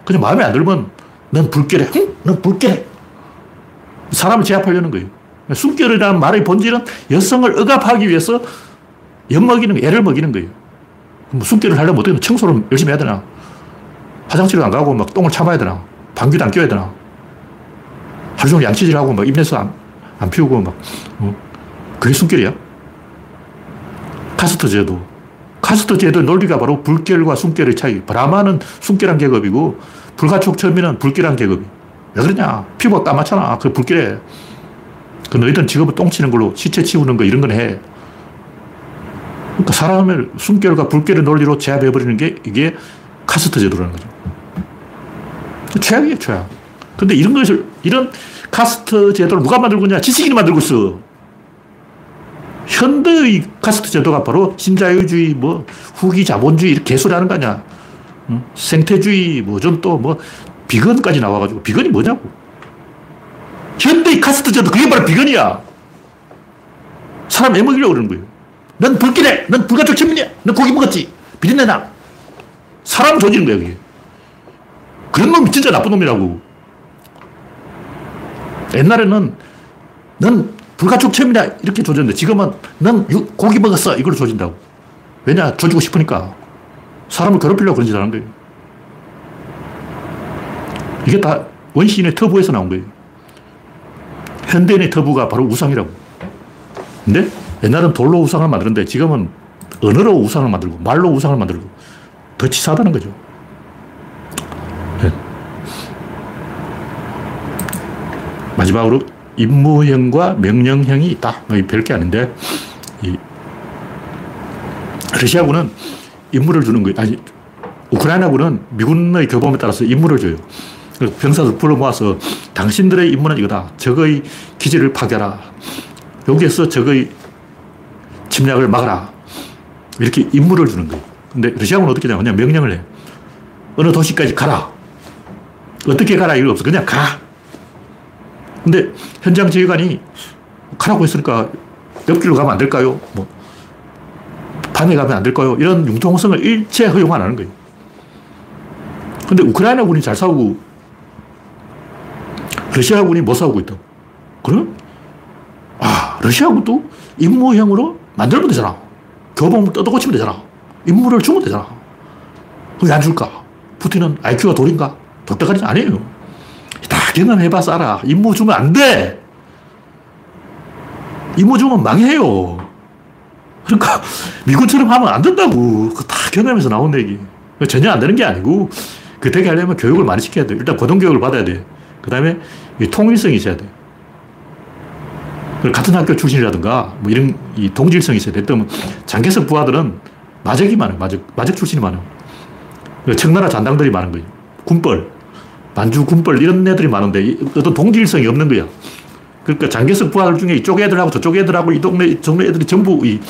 그냥 마음에 안 들면 넌 불결해. 응? 넌 불결해. 사람을 제압하려는 거예요. 숨결이라는 말의 본질은 여성을 억압하기 위해서 엿 먹이는 애를 먹이는 거예요. 뭐 숨결을 하려면 어떻게 청소를 열심히 해야 되나? 화장실을 안 가고 막 똥을 참아야 되나? 방귀도 안 껴야 되나? 하루 종일 양치질하고 막 입내서 안, 안 피우고 막, 어? 그게 숨결이야? 카스트 제도. 카스트 제도 논리가 바로 불결과 순결의 차이. 브라만은 순결한 계급이고 불가촉 천민은 불결한 계급. 왜 그러냐? 피부가 까맣잖아. 그 불결해. 그 너희들은 직업을 똥 치는 걸로 시체 치우는 거 이런 건 해. 그러니까 사람을 순결과 불결의 논리로 제압해버리는 게 이게 카스트 제도라는 거죠. 최악이에요, 최악. 근데 이런 것을, 이런 카스트 제도를 누가 만들고 있냐? 지식인이 만들고 있어. 현대의 카스트 제도가 바로 신자유주의, 뭐, 후기 자본주의, 이렇게 개소리 하는 거 아니야. 응? 생태주의, 뭐, 좀 또, 뭐, 비건까지 나와가지고, 비건이 뭐냐고. 현대의 카스트 제도, 그게 바로 비건이야. 사람 애먹이려고 그러는 거예요. 넌 불결해! 넌 불가촉 천민이야! 넌 고기 먹었지! 비린내 나! 사람 조지는 거야, 그게. 그런 놈이 진짜 나쁜 놈이라고. 옛날에는 넌 불가촉 체험이다 이렇게 조졌는데 지금은 넌 고기 먹었어 이걸 조진다고. 왜냐? 조지고 싶으니까. 사람을 괴롭히려고 그런 짓 하는 거예요. 이게 다 원시인의 터부에서 나온 거예요. 현대인의 터부가 바로 우상이라고. 근데 옛날은 돌로 우상을 만드는데 지금은 언어로 우상을 만들고 말로 우상을 만들고 더 치사하다는 거죠. 네. 마지막으로 임무형과 명령형이 있다. 별게 아닌데, 이 러시아군은 임무를 주는 거예요. 아니, 우크라이나군은 미군의 교범에 따라서 임무를 줘요. 병사들 불러 모아서 당신들의 임무는 이거다. 적의 기지를 파괴하라. 여기에서 적의 침략을 막아라. 이렇게 임무를 주는 거예요. 근데 러시아군은 어떻게 하냐. 그냥 명령을 해. 어느 도시까지 가라. 어떻게 가라. 이거 없어. 그냥 가. 근데 현장 지휘관이 가라고 했으니까 옆길로 가면 안 될까요? 뭐, 밤에 가면 안 될까요? 이런 융통성을 일체 허용 안 하는 거예요. 근데 우크라이나 군이 잘 싸우고 러시아 군이 못 싸우고 있다. 그러면, 아, 러시아 군도 임무형으로 만들면 되잖아. 교범 뜯어고치면 되잖아. 임무를 주면 되잖아. 왜 안 줄까? 푸틴은 IQ가 돌인가? 돌대가리는 아니에요. 다 경험해봐서 알아. 임무 주면 안 돼! 임무 주면 망해요. 그러니까 미군처럼 하면 안 된다고. 다 경험에서 나온 얘기. 전혀 안 되는 게 아니고 그 되게 하려면 교육을 많이 시켜야 돼. 일단 고등교육을 받아야 돼. 그 다음에 통일성이 있어야 돼. 같은 학교 출신이라든가 뭐 이런 이 동질성이 있어야 돼. 또 장개석 부하들은 마적이 많아요. 마적, 마적 출신이 많아요. 청나라 잔당들이 많은 거예요. 군벌, 만주 군벌 이런 애들이 많은데 어떤 동질성이 없는 거야. 그러니까 장개석 부하들 중에 이쪽 애들하고 저쪽 애들하고 이 동네, 이 동네 애들이 전부 이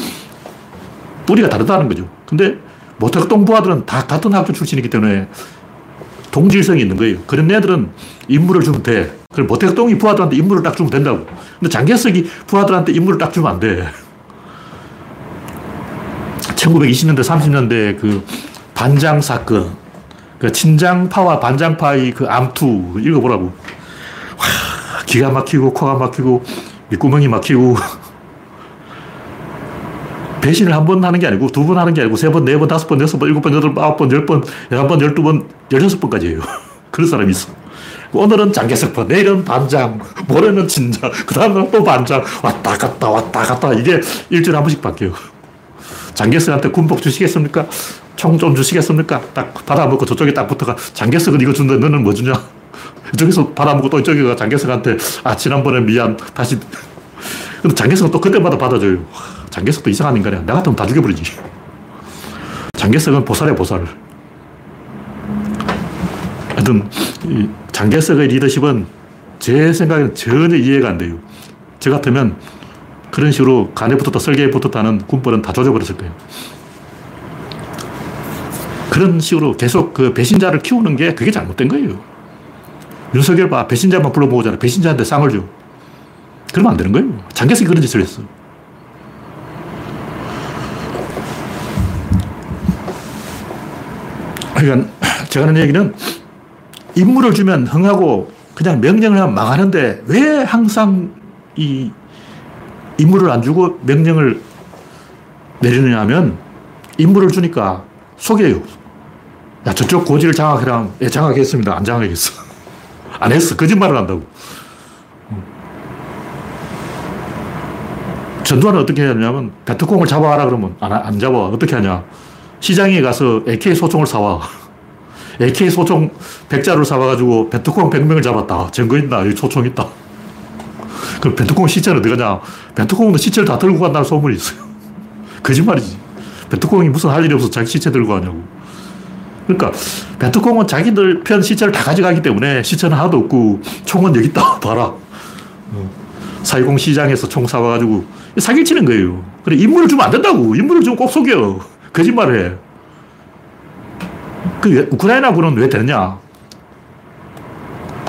뿌리가 다르다는 거죠. 근데 모택동 부하들은 다 같은 학교 출신이기 때문에 동질성이 있는 거예요. 그런 애들은 임무를 주면 돼. 그럼 모택동이 부하들한테 임무를 딱 주면 된다고. 근데 장개석이 부하들한테 임무를 딱 주면 안 돼. 1920년대, 30년대 그 반장 사건, 그 친장파와 반장파의 그 암투 읽어보라고. 와, 기가 막히고 코가 막히고 밑구멍이 막히고 배신을 한 번 하는 게 아니고 두 번 하는 게 아니고 세 번, 네 번, 다섯 번, 여섯 번, 일곱 번, 여덟 번, 아홉 번, 열 번, 열한 번, 열두 번, 열여섯 번까지예요. 그런 사람이 있어. 오늘은 장개석파, 내일은 반장, 모레는 진장, 그 다음날 또 반장, 왔다 갔다, 왔다 갔다. 이게 일주일에 한 번씩 바뀌어요. 장개석한테 군복 주시겠습니까? 총 좀 주시겠습니까? 딱 받아먹고 저쪽에 딱 붙어가, 장개석은 이거 준다, 너는 뭐 주냐? 이쪽에서 받아먹고 또 이쪽에 장개석한테, 아, 지난번에 미안, 다시. 근데 장개석은 또 그때마다 받아줘요. 장개석도 이상한 인간이야. 나 같으면 다 죽여버리지. 장개석은 보살이야, 보살. 하여튼, 장개석의 리더십은 제 생각에는 전혀 이해가 안 돼요. 저 같으면 그런 식으로 간에 붙었다, 설계에 붙었다는 군벌은 다 조져버렸을 거예요. 그런 식으로 계속 그 배신자를 키우는 게 그게 잘못된 거예요. 윤석열 봐. 배신자만 불러 모으잖아. 배신자한테 쌍을 줘. 그러면 안 되는 거예요. 장개석이 그런 짓을 했어. 그러니까 제가 하는 얘기는 임무를 주면 흥하고 그냥 명령을 하면 망하는데 왜 항상 이 임무를 안 주고 명령을 내리느냐 하면 임무를 주니까 속여요. 야, 저쪽 고지를 장악해라. 예, 장악했습니다. 안 장악했어. 안 했어. 거짓말을 한다고. 전두환은 어떻게 하냐면, 베트콩을 잡아와라 그러면 안, 안 잡아. 어떻게 하냐. 시장에 가서 AK 소총을 사와. AK 소총 100자루를 사와가지고 베트콩 100명을 잡았다. 증거 있나? 여기 소총 있다. 그럼 베트콩 시체는 어디 가냐? 베트콩은 시체를 다 들고 간다는 소문이 있어요. 거짓말이지. 베트콩이 무슨 할 일이 없어 자기 시체 들고 가냐고. 그러니까 베트콩은 자기들 편 시체를 다 가져가기 때문에 시체는 하나도 없고 총은 여기 있다. 봐라. 420 시장에서 총 사와가지고 사기 치는 거예요. 그래, 인물을 주면 안 된다고. 인물을 주면 꼭 속여. 거짓말을 해. 그 우크라이나군은 왜 되느냐?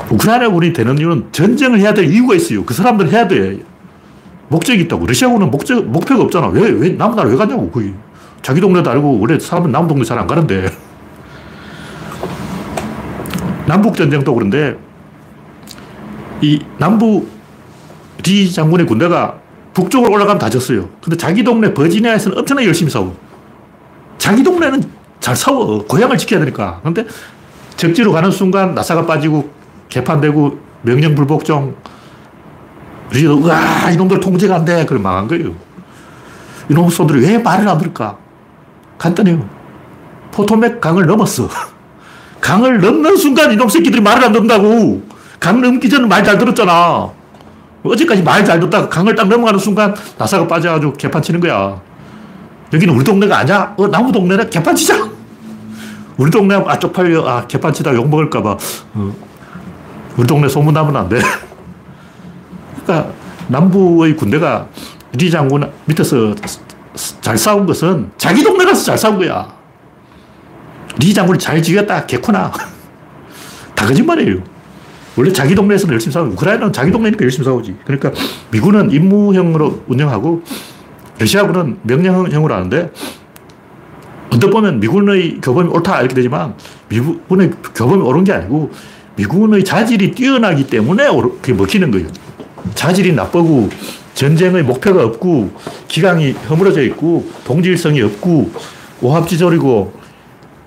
우크라이나군이 되는 이유는 전쟁을 해야 될 이유가 있어요. 그 사람들 해야 돼. 목적이 있다고. 러시아군은 목적, 목표가 없잖아. 왜, 왜, 남은 나라 왜 가냐고, 거기. 자기 동네도 알고, 원래 사람은 남은 동네 잘 안 가는데. 남북전쟁도 그런데, 이 남부 리 장군의 군대가 북쪽으로 올라가면 다 졌어요. 근데 자기 동네 버지니아에서는 엄청나게 열심히 싸워. 자기 동네는 잘 싸워. 고향을 지켜야 되니까. 근데 적지로 가는 순간 나사가 빠지고 개판되고 명령불복종 그래서 으아 이놈들 통제가 안 돼. 그래 망한 거예요. 이놈 소들이 왜 말을 안 들을까? 간단해요. 포토맥 강을 넘었어. 강을 넘는 순간 이놈 새끼들이 말을 안 듣는다고. 강 넘기 전에 말 잘 들었잖아. 어제까지 말 잘 듣다가 강을 딱 넘어가는 순간 나사가 빠져가지고 개판 치는 거야. 여기는 우리 동네가 아니야? 어, 나무 동네는 개판 치자! 우리 동네 아, 쪽팔려. 아, 개판 치다 욕 먹을까 봐. 어. 우리 동네 소문 나면 안 돼. 그러니까 남부의 군대가 리 장군 밑에서 잘 싸운 것은 자기 동네 가서 잘 싸운 거야. 리 장군이 잘 지었다. 개코나. 다 거짓말이에요. 원래 자기 동네에서는 열심히 싸우고, 우크라이나는 자기 동네니까 열심히 싸우지. 그러니까 미군은 임무형으로 운영하고, 러시아군은 명령형으로 하는데, 언뜻 보면 미군의 교범이 옳다 이렇게 되지만, 미군의 교범이 옳은 게 아니고, 미군의 자질이 뛰어나기 때문에 그게 먹히는 거예요. 자질이 나쁘고, 전쟁의 목표가 없고, 기강이 허물어져 있고, 동질성이 없고, 오합지졸이고,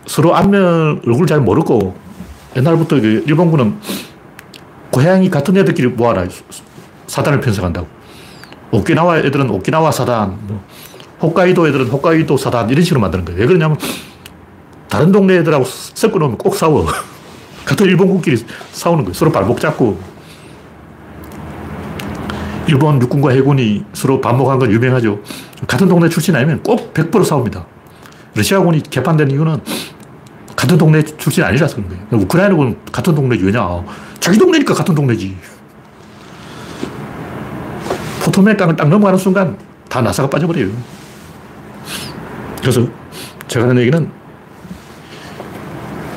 서로 안면 얼굴 잘 모르고, 옛날부터 그 일본군은 고양이 같은 애들끼리 모아라. 사단을 편성한다고. 오키나와 애들은 오키나와 사단, 뭐, 홋카이도 애들은 홋카이도 사단, 이런 식으로 만드는 거예요. 왜 그러냐면, 다른 동네 애들하고 섞어 놓으면 꼭 싸워. 같은 일본군끼리 싸우는 거예요. 서로 발목 잡고. 일본 육군과 해군이 서로 반목한 건 유명하죠. 같은 동네 출신 아니면 꼭 100% 싸웁니다. 러시아군이 개판된 이유는 같은 동네 출신 아니라서 그런 거예요. 우크라이나군 같은 동네 왜냐? 자기 동네니까 같은 동네지. 포토맥 강을 딱 넘어가는 순간 다 나사가 빠져버려요. 그래서 제가 하는 얘기는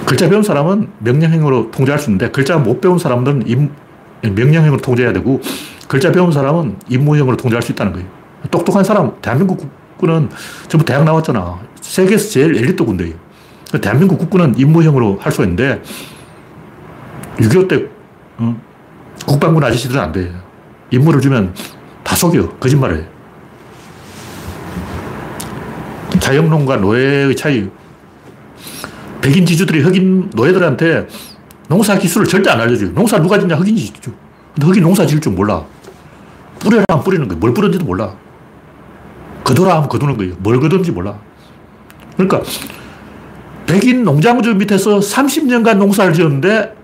글자 배운 사람은 명령형으로 통제할 수 있는데 글자 못 배운 사람들은 임, 명령형으로 통제해야 되고 글자 배운 사람은 임무형으로 통제할 수 있다는 거예요. 똑똑한 사람, 대한민국 국군은 전부 대학 나왔잖아. 세계에서 제일 엘리트 군대예요. 대한민국 국군은 임무형으로 할수 있는데 6.25때 어? 국방군 아저씨들은 안 돼. 임무를 주면 다 속여. 거짓말해. 자영농과 노예의 차이. 백인 지주들이 흑인 노예들한테 농사 기술을 절대 안 알려줘요. 농사 누가 짓냐? 흑인이 짓죠. 근데 흑인 농사 지을 줄 몰라. 뿌려라 하면 뿌리는 거예요. 뭘 뿌렸는지도 몰라. 거둬라 하면 거두는 거예요. 뭘 거둔지 몰라. 그러니까 백인 농장주 밑에서 30년간 농사를 지었는데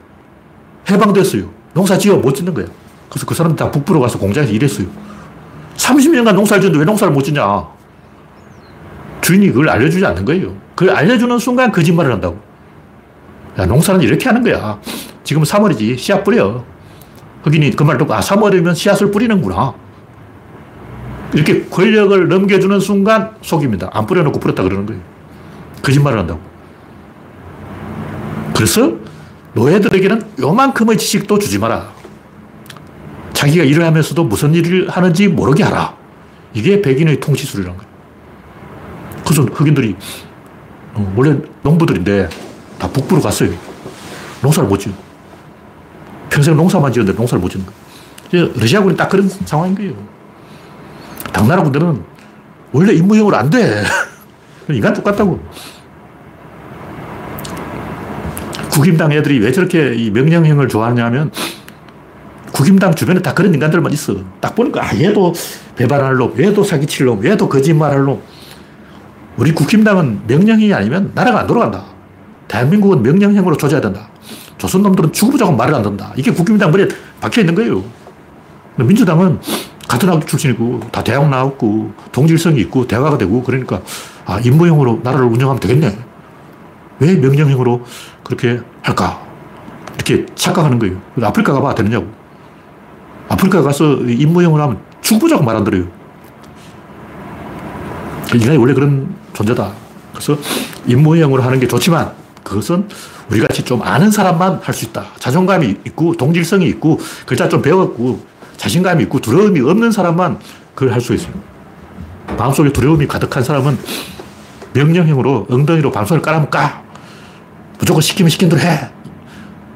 해방됐어요. 농사 지어 못 짓는 거야. 그래서 그 사람들 다 북부로 가서 공장에서 일했어요. 30년간 농사를 지었는데 왜 농사를 못 짓냐? 주인이 그걸 알려주지 않는 거예요. 그걸 알려주는 순간 거짓말을 한다고. 야, 농사는 이렇게 하는 거야. 지금 3월이지. 씨앗 뿌려. 흑인이 그 말 듣고, 아, 3월이면 씨앗을 뿌리는구나. 이렇게 권력을 넘겨주는 순간 속입니다. 안 뿌려놓고 뿌렸다 그러는 거예요. 거짓말을 한다고. 그래서 노예들에게는 요만큼의 지식도 주지 마라. 자기가 일을 하면서도 무슨 일을 하는지 모르게 하라. 이게 백인의 통치술이라는 거예요. 그래서 흑인들이 어, 원래 농부들인데 다 북부로 갔어요. 농사를 못 지어. 평생 농사만 지었는데 농사를 못 짓는 거예요. 러시아군이 딱 그런 상황인 거예요. 당나라 군대는 원래 임무형으로 안 돼. 인간 똑같다고. 국임당 애들이 왜 저렇게 이 명령형을 좋아하냐면 국임당 주변에 다 그런 인간들만 있어. 딱 보니까 아, 얘도 배반할 놈, 얘도 사기칠 놈, 얘도 거짓말할 놈. 우리 국힘당은 명령이 아니면 나라가 안 돌아간다. 대한민국은 명령형으로 조져야 된다. 조선 놈들은 죽어보자고 말을 안 듣는다. 이게 국힘당 머리에 박혀 있는 거예요. 민주당은 같은 학교 출신이고 다 대학 나왔고 동질성이 있고 대화가 되고 그러니까 아 임무형으로 나라를 운영하면 되겠네. 왜 명령형으로 그렇게 할까? 이렇게 착각하는 거예요. 아프리카 가봐 되느냐고. 아프리카 가서 임무형으로 하면 죽보자고 말 안 들어요. 인간이 원래 그런 존재다. 그래서 임무형으로 하는 게 좋지만 그것은 우리 같이 좀 아는 사람만 할 수 있다. 자존감이 있고 동질성이 있고 글자 좀 배웠고 자신감이 있고 두려움이 없는 사람만 그걸 할 수 있어요. 마음속에 두려움이 가득한 사람은 명령형으로 엉덩이로 방송을 깔아면 까. 무조건 시키면 시킨 대로 해.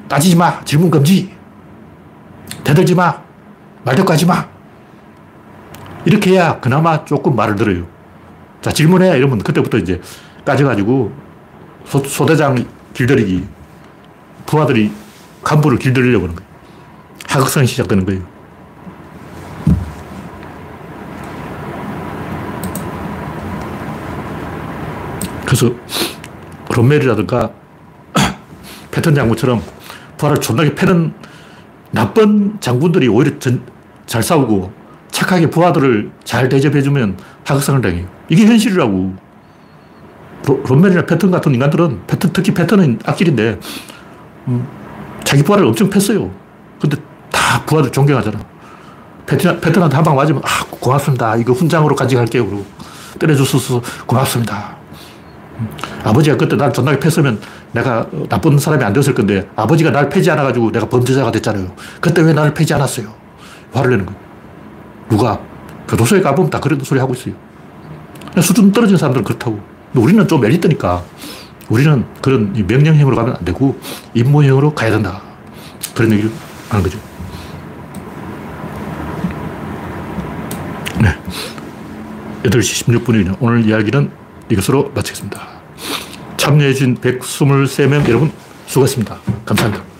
따지지 마. 질문 금지. 대들지 마. 말대꾸 하지 마. 이렇게 해야 그나마 조금 말을 들어요. 자, 질문해. 이러면 그때부터 이제 까져가지고 소, 소대장 길들이기. 부하들이 간부를 길들이려고 하는 거예요. 하극상이 시작되는 거예요. 그래서 롬멜이라든가 패턴 장군처럼 부하를 존나게 패는 나쁜 장군들이 오히려 전, 잘 싸우고 착하게 부하들을 잘 대접해주면 하극상을 당해요. 이게 현실이라고. 롬멜이나 패턴 같은 인간들은 패턴, 특히 패턴은 악질인데 음, 자기 부하를 엄청 팼어요. 근데 다 부하들 존경하잖아. 패턴, 패턴한테 한 방 맞으면 아 고맙습니다. 이거 훈장으로 간직할게요. 그러고 때려주셔서 고맙습니다. 아버지가 그때 날 존나게 팼으면 내가 나쁜 사람이 안 되었을 건데 아버지가 날 패지 않아가지고 내가 범죄자가 됐잖아요. 그때 왜 나를 패지 않았어요? 화를 내는 거예요. 누가? 교도소에 가보면 다 그런 소리 하고 있어요. 수준 떨어진 사람들은 그렇다고. 우리는 좀 엘리트니까 우리는 그런 명령형으로 가면 안 되고 임무형으로 가야 된다. 그런 얘기를 하는 거죠. 네. 8시 16분이네요. 오늘 이야기는 이것으로 마치겠습니다. 참여해주신 123명 여러분 수고하셨습니다. 감사합니다.